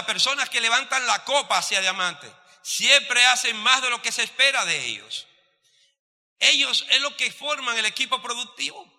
las personas que levantan la copa hacia diamante siempre hacen más de lo que se espera de ellos. Ellos es lo que forman el equipo productivo.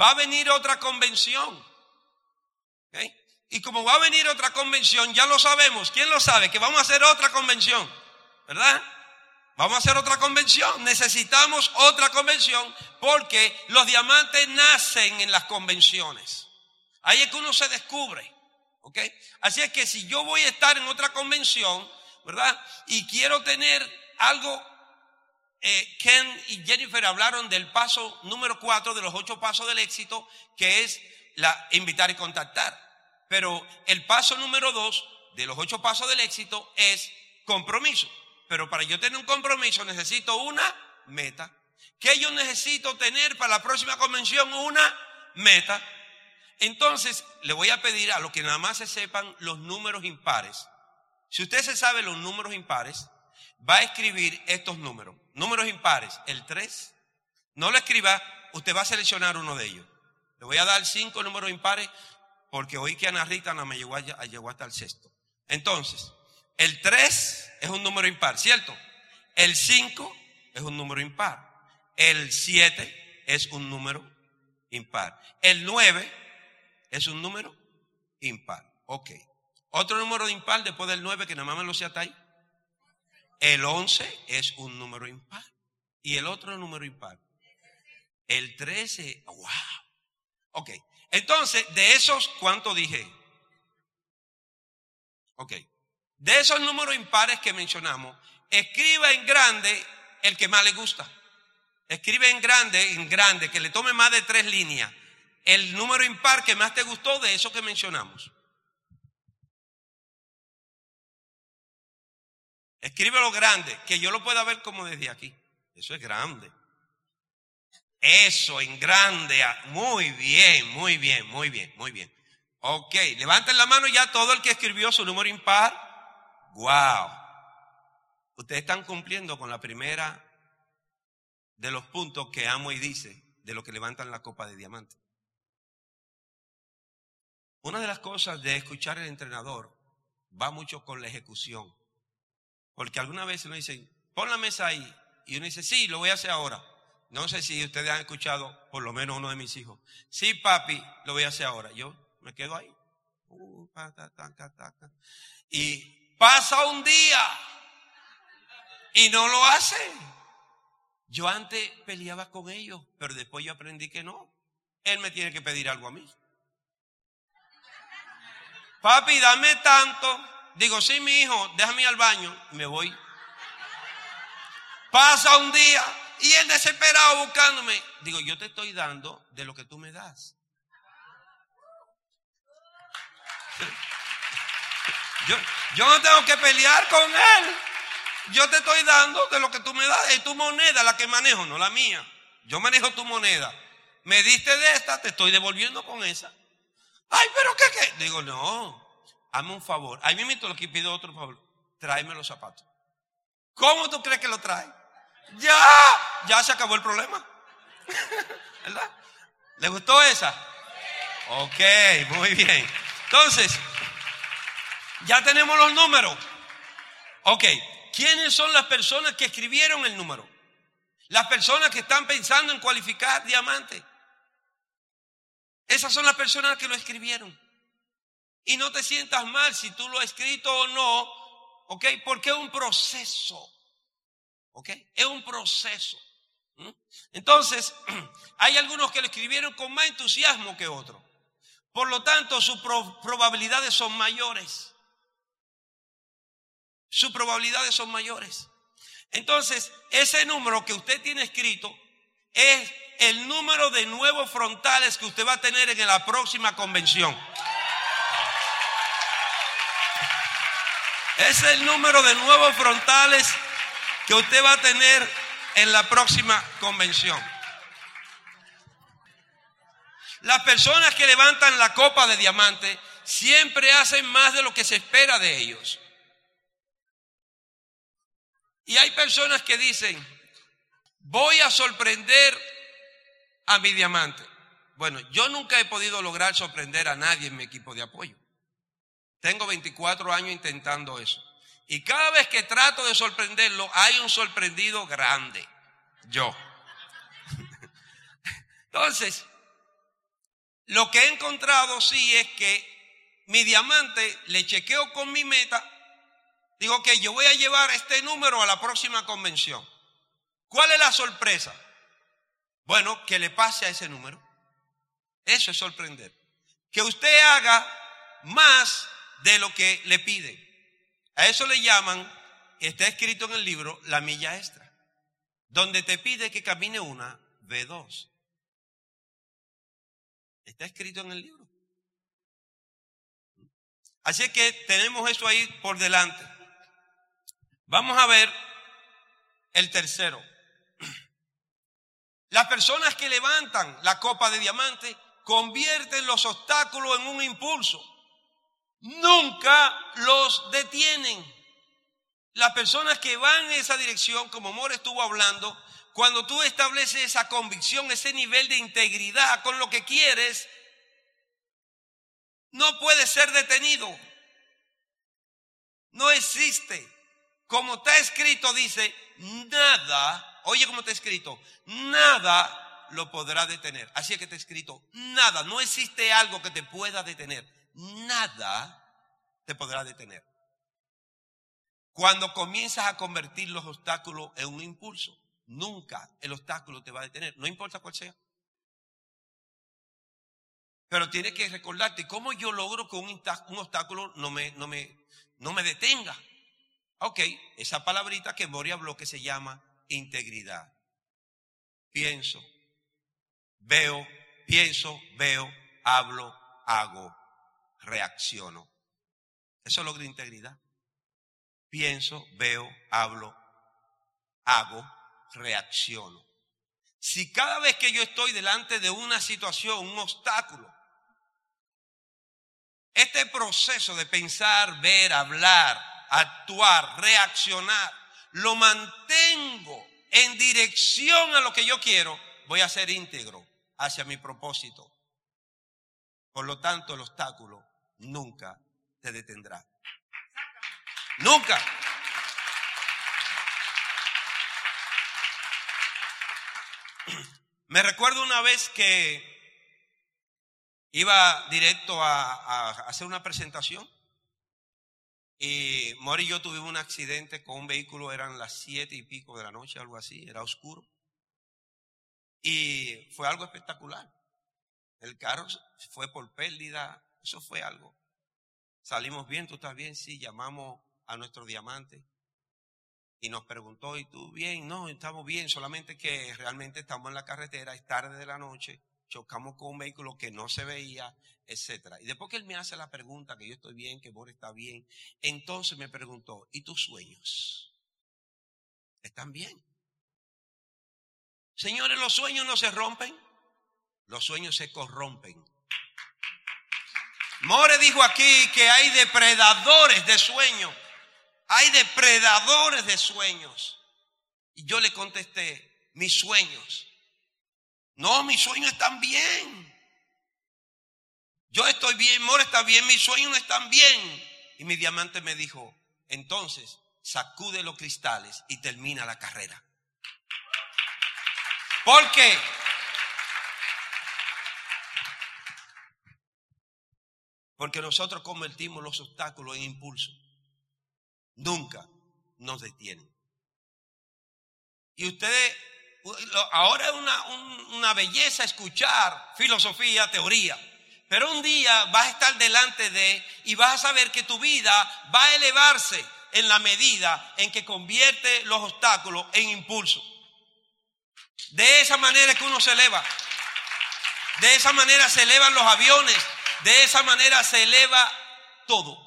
Va a venir otra convención. Y como va a venir otra convención, ya lo sabemos. ¿Quién lo sabe? Que vamos a hacer otra convención. ¿Verdad? Vamos a hacer otra convención. Necesitamos otra convención porque los diamantes nacen en las convenciones. Ahí es que uno se descubre. ¿Ok? Así es que si yo voy a estar en otra convención, ¿verdad? Y quiero tener algo, eh, Ken y Jennifer hablaron del paso número cuatro de los ocho pasos del éxito, que es la invitar y contactar. Pero el paso número dos de los ocho pasos del éxito es compromiso. Pero para yo tener un compromiso necesito una meta. ¿Qué yo necesito tener para la próxima convención? Una meta. Entonces, le voy a pedir a los que nada más se sepan los números impares. Si usted se sabe los números impares, va a escribir estos números. Números impares, el 3. No lo escriba, usted va a seleccionar uno de ellos. Le voy a dar cinco números impares porque oí que Ana Rita no me llegó, llegó hasta el sexto. Entonces, el 3 es un número impar, ¿cierto? El 5 es un número impar. El 7 es un número impar. El 9 es un número impar. Ok. Otro número impar después del 9 que nada más me lo sé hasta ahí. El 11 es un número impar. Y el otro número impar. El 13. ¡Wow! Ok. Entonces, de esos, ¿cuánto dije? Ok. De esos números impares que mencionamos, escriba en grande el que más le gusta. Escribe en grande, en grande, que le tome más de tres líneas el número impar que más te gustó de eso que mencionamos. Escríbelo grande, que yo lo pueda ver como desde aquí. Eso es grande. Eso en grande. Ah, muy bien, muy bien, muy bien, muy bien. Ok, levanten la mano ya todo el que escribió su número impar. Wow. Ustedes están cumpliendo con la primera de los puntos que amo y dice de lo que levantan la copa de diamante. Una de las cosas de escuchar al entrenador va mucho con la ejecución. Porque alguna vez uno dice, pon la mesa ahí. Y uno dice, sí, lo voy a hacer ahora. No sé si ustedes han escuchado, por lo menos uno de mis hijos. Sí, papi, lo voy a hacer ahora. Yo me quedo ahí. Uh, y pasa un día y no lo hace. Yo antes peleaba con ellos, pero después yo aprendí que no. Él me tiene que pedir algo a mí. Papi, dame tanto. Digo, sí, mi hijo, déjame ir al baño. Me voy. Pasa un día y él desesperado buscándome. Digo, yo te estoy dando de lo que tú me das. Yo, yo no tengo que pelear con él. Yo te estoy dando de lo que tú me das. Es tu moneda la que manejo, no la mía. Yo manejo tu moneda. Me diste de esta, te estoy devolviendo con esa. Ay, pero ¿qué qué? Digo, no, hazme un favor. Ahí mismo lo que pido otro favor. Tráeme los zapatos. ¿Cómo tú crees que lo trae? Ya, ya se acabó el problema. ¿Verdad? ¿Le gustó esa? Ok, muy bien. Entonces, ya tenemos los números. Ok, ¿quiénes son las personas que escribieron el número? Las personas que están pensando en cualificar diamante. Esas son las personas que lo escribieron. Y no te sientas mal si tú lo has escrito o no, ¿ok? Porque es un proceso, ¿ok? Es un proceso. Entonces, hay algunos que lo escribieron con más entusiasmo que otros. Por lo tanto, sus probabilidades son mayores. Sus probabilidades son mayores. Entonces, ese número que usted tiene escrito es el número de nuevos frontales que usted va a tener en la próxima convención. Es el número de nuevos frontales que usted va a tener en la próxima convención. Las personas que levantan la copa de diamante siempre hacen más de lo que se espera de ellos. Y hay personas que dicen, voy a sorprender a mi diamante. Bueno, yo nunca he podido lograr sorprender a nadie en mi equipo de apoyo. Tengo 24 años intentando eso. Y cada vez que trato de sorprenderlo, hay un sorprendido grande. Yo. Entonces, lo que he encontrado sí es que mi diamante le chequeo con mi meta. Digo que yo voy a llevar este número a la próxima convención. ¿Cuál es la sorpresa? Bueno, que le pase a ese número. Eso es sorprender. Que usted haga más de lo que le pide. A eso le llaman, está escrito en el libro, la milla extra. Donde te pide que camine una, ve dos. Está escrito en el libro. Así que tenemos eso ahí por delante. Vamos a ver el tercero. Las personas que levantan la copa de diamante convierten los obstáculos en un impulso. Nunca los detienen. Las personas que van en esa dirección, como More estuvo hablando, cuando tú estableces esa convicción, ese nivel de integridad con lo que quieres, no puede ser detenido. No existe. Como está escrito, dice, nada, oye como está escrito, nada lo podrá detener. Así es que está escrito, nada, no existe algo que te pueda detener. Nada te podrá detener. Cuando comienzas a convertir los obstáculos en un impulso. Nunca el obstáculo te va a detener, no importa cuál sea. Pero tienes que recordarte cómo yo logro que un, obstáculo no me, no, me, no me detenga. Ok, esa palabrita que Mori habló que se llama integridad. Pienso, veo, pienso, veo, hablo, hago, reacciono. Eso logra integridad. Pienso, veo, hablo, hago, reacciono. Si cada vez que yo estoy delante de una situación, un obstáculo, este proceso de pensar, ver, hablar, actuar, reaccionar, lo mantengo en dirección a lo que yo quiero, voy a ser íntegro hacia mi propósito. Por lo tanto, el obstáculo nunca te detendrá. Nunca. Me recuerdo una vez que iba directo a, hacer una presentación y Mori y yo tuvimos un accidente con un vehículo, eran las siete y pico de la noche, algo así, era oscuro. Y fue algo espectacular. El carro fue por pérdida, eso fue algo. Salimos bien, tú estás bien, sí, llamamos a nuestro diamante y nos preguntó, ¿y tú bien? No, estamos bien, solamente que realmente estamos en la carretera, es tarde de la noche, chocamos con un vehículo que no se veía, etcétera. Y después que él me hace la pregunta, que yo estoy bien, que Bor está bien, entonces me preguntó, ¿y tus sueños? ¿Están bien? Señores, los sueños no se rompen, los sueños se corrompen. More dijo aquí que hay depredadores de sueños. Hay depredadores de sueños. Y yo le contesté, mis sueños. No, mis sueños están bien. Yo estoy bien, More está bien, mis sueños no están bien. Y mi diamante me dijo, entonces sacude los cristales y termina la carrera. ¿Por qué? Porque nosotros convertimos los obstáculos en impulso. Nunca nos detienen. Y ustedes, ahora es una, una belleza escuchar filosofía, teoría. Pero un día vas a estar delante de y vas a saber que tu vida va a elevarse en la medida en que convierte los obstáculos en impulso. De esa manera que uno se eleva. De esa manera se elevan los aviones, de esa manera se eleva todo.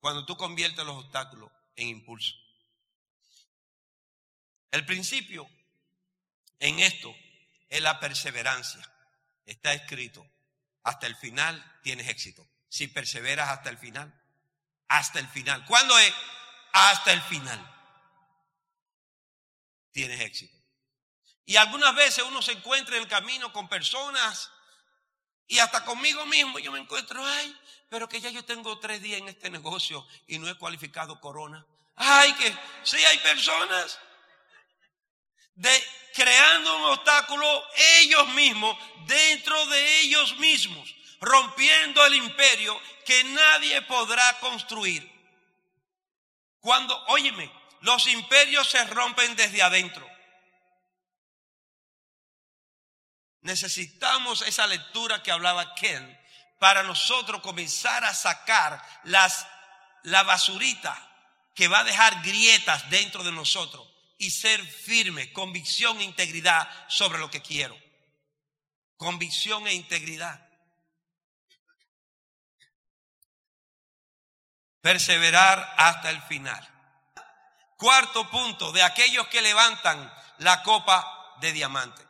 Cuando tú conviertes los obstáculos en impulso. El principio en esto es la perseverancia. Está escrito, hasta el final tienes éxito. Si perseveras hasta el final, hasta el final. ¿Cuándo es? Hasta el final. Tienes éxito. Y algunas veces uno se encuentra en el camino con personas Y hasta conmigo mismo yo me encuentro, ay, pero que ya yo tengo tres días en este negocio y no he cualificado corona. Ay, que sí hay personas de creando un obstáculo ellos mismos, dentro de ellos mismos, rompiendo el imperio que nadie podrá construir. Cuando, óyeme, los imperios se rompen desde adentro. Necesitamos esa lectura que hablaba Ken para nosotros comenzar a sacar las, la basurita que va a dejar grietas dentro de nosotros y ser firme, convicción e integridad sobre lo que quiero. Convicción e integridad. Perseverar hasta el final. Cuarto punto, de aquellos que levantan la copa de diamante.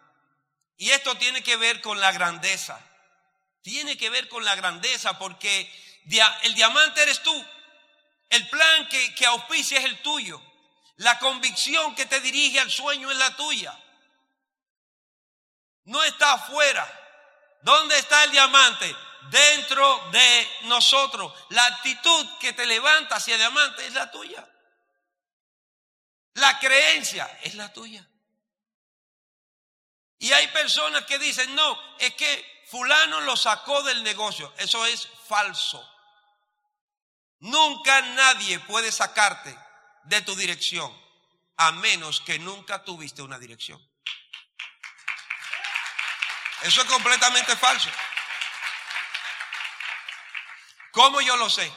Y esto tiene que ver con la grandeza. Tiene que ver con la grandeza porque el diamante eres tú. El plan que, que auspicia es el tuyo. La convicción que te dirige al sueño es la tuya. No está afuera. ¿Dónde está el diamante? Dentro de nosotros. La actitud que te levanta hacia el diamante es la tuya. La creencia es la tuya. Y hay personas que dicen, no, es que fulano lo sacó del negocio. Eso es falso. Nunca nadie puede sacarte de tu dirección, a menos que nunca tuviste una dirección. Eso es completamente falso. ¿Cómo yo lo sé?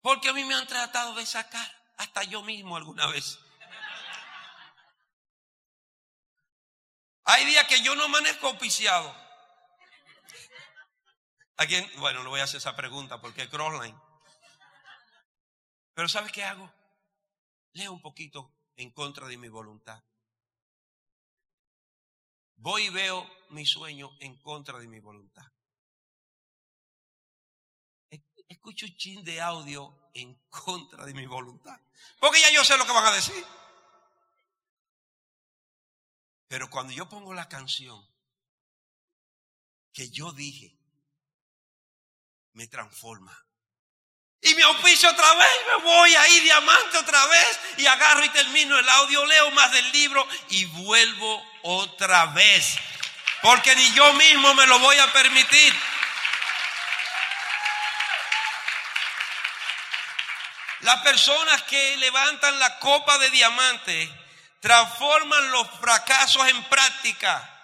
Porque a mí me han tratado de sacar, hasta yo mismo alguna vez. Hay días que yo no amanezco auspiciado. ¿A? Bueno, no voy a hacer esa pregunta porque es crossline. Pero ¿sabes qué hago? Leo un poquito en contra de mi voluntad. Voy y veo mi sueño en contra de mi voluntad. Escucho un chin de audio en contra de mi voluntad. Porque ya yo sé lo que van a decir. Pero cuando yo pongo la canción que yo dije, me transforma. Y me auspicio otra vez, me voy ahí diamante otra vez y agarro y termino el audio, leo más del libro y vuelvo otra vez. Porque ni yo mismo me lo voy a permitir. Las personas que levantan la copa de diamante transforman los fracasos en práctica.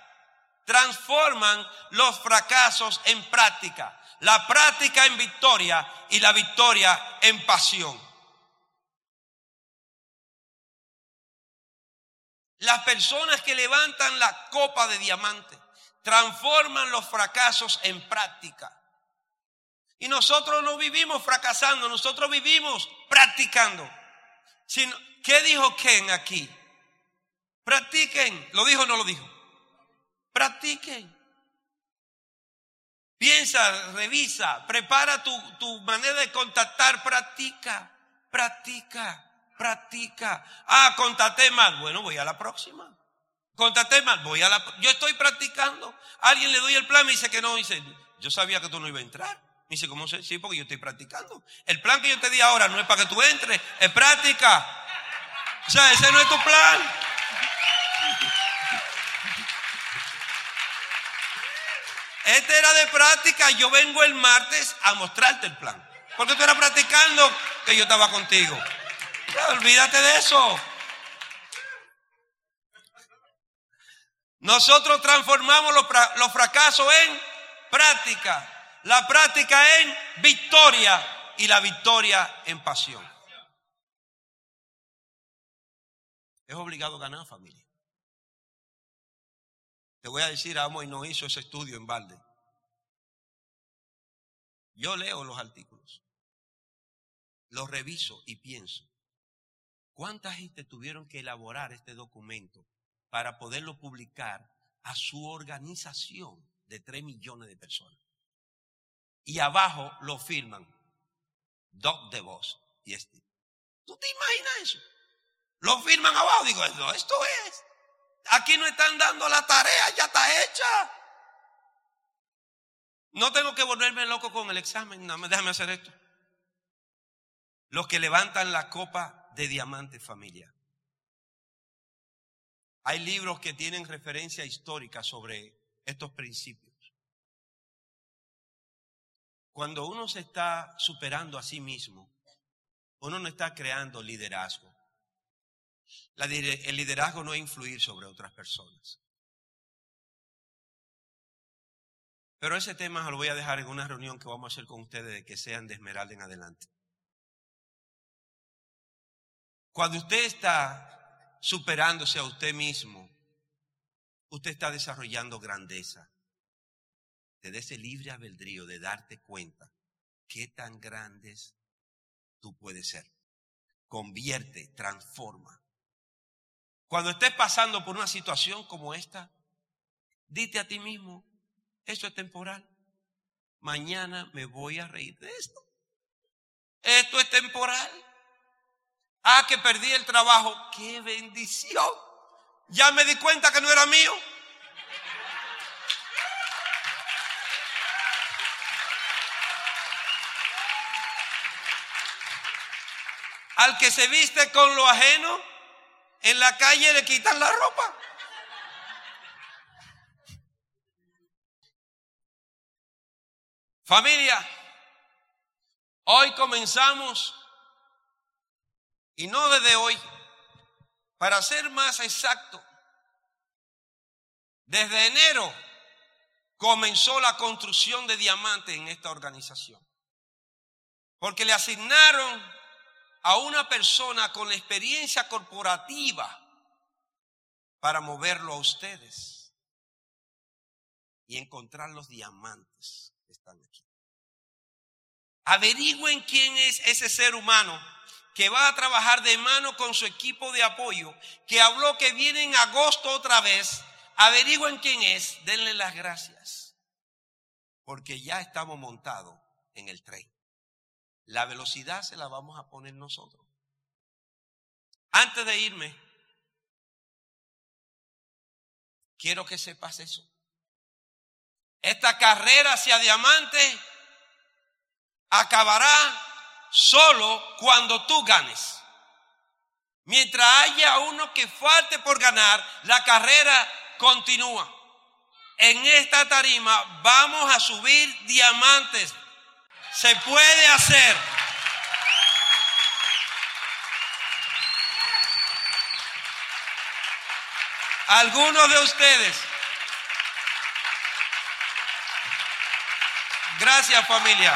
Transforman los fracasos en práctica la práctica en victoria y la victoria en pasión. Las personas que levantan la copa de diamante transforman los fracasos en práctica. Y nosotros no vivimos fracasando, nosotros vivimos practicando. ¿Qué dijo Ken aquí? Practiquen. ¿Lo dijo o no lo dijo? Practiquen. Piensa, revisa, prepara tu, manera de contactar, practica, practica, practica. Ah, contacté mal. Bueno, voy a la próxima. Contacté mal, voy a la. Yo estoy practicando. Alguien le doy el plan, me dice que no. Dice, yo sabía que tú no ibas a entrar. Me dice, ¿cómo sé? Sí, porque yo estoy practicando. El plan que yo te di ahora no es para que tú entres, es práctica. O sea, ese no es tu plan. Este era de práctica. Yo vengo el martes a mostrarte el plan. Porque tú eras practicando que yo estaba contigo. olvídate de eso. Nosotros transformamos los, los fracasos en práctica. La práctica en victoria y la victoria en pasión. Es obligado ganar familia. Te voy a decir, Amo y no hizo ese estudio en balde. Yo leo los artículos, los reviso y pienso, ¿cuánta gente tuvieron que elaborar este documento para poderlo publicar a su organización de 3 millones de personas? Y abajo lo firman Doc de Voz y este. ¿Tú te imaginas eso? Lo firman abajo, digo, esto es. Aquí no están dando la tarea, ya está hecha. No tengo que volverme loco con el examen, no, déjame hacer esto. Los que levantan la copa de diamante familia. Hay libros que tienen referencia histórica sobre estos principios. Cuando uno se está superando a sí mismo, uno no está creando liderazgo. el liderazgo no es influir sobre otras personas. Pero ese tema lo voy a dejar en una reunión que vamos a hacer con ustedes de que sean de Esmeralda en adelante. Cuando usted está superándose a usted mismo, usted está desarrollando grandeza. Te ese libre albedrío de darte cuenta qué tan grandes tú puedes ser. Convierte, transforma. Cuando estés pasando por una situación como esta, dite a ti mismo, esto es temporal. Mañana me voy a reír de esto. Esto es temporal. Ah, que perdí el trabajo. ¡Qué bendición! Ya me di cuenta que no era mío. Al que se viste con lo ajeno, en la calle le quitan la ropa. Familia, hoy comenzamos, y no desde hoy, para ser más exacto, desde enero comenzó la construcción de diamantes en esta organización. Porque le asignaron a una persona con experiencia corporativa para moverlo a ustedes y encontrar los diamantes están aquí. Averigüen quién es ese ser humano que va a trabajar de mano con su equipo de apoyo, que habló que viene en agosto otra vez. Averigüen quién es, denle las gracias, porque ya estamos montados en el tren. La velocidad se la vamos a poner nosotros. Antes de irme, quiero que sepas eso. Esta carrera hacia diamante acabará solo cuando tú ganes. Mientras haya uno que falte por ganar, la carrera continúa. En esta tarima vamos a subir diamantes. Se puede hacer. Algunos de ustedes Gracias familia.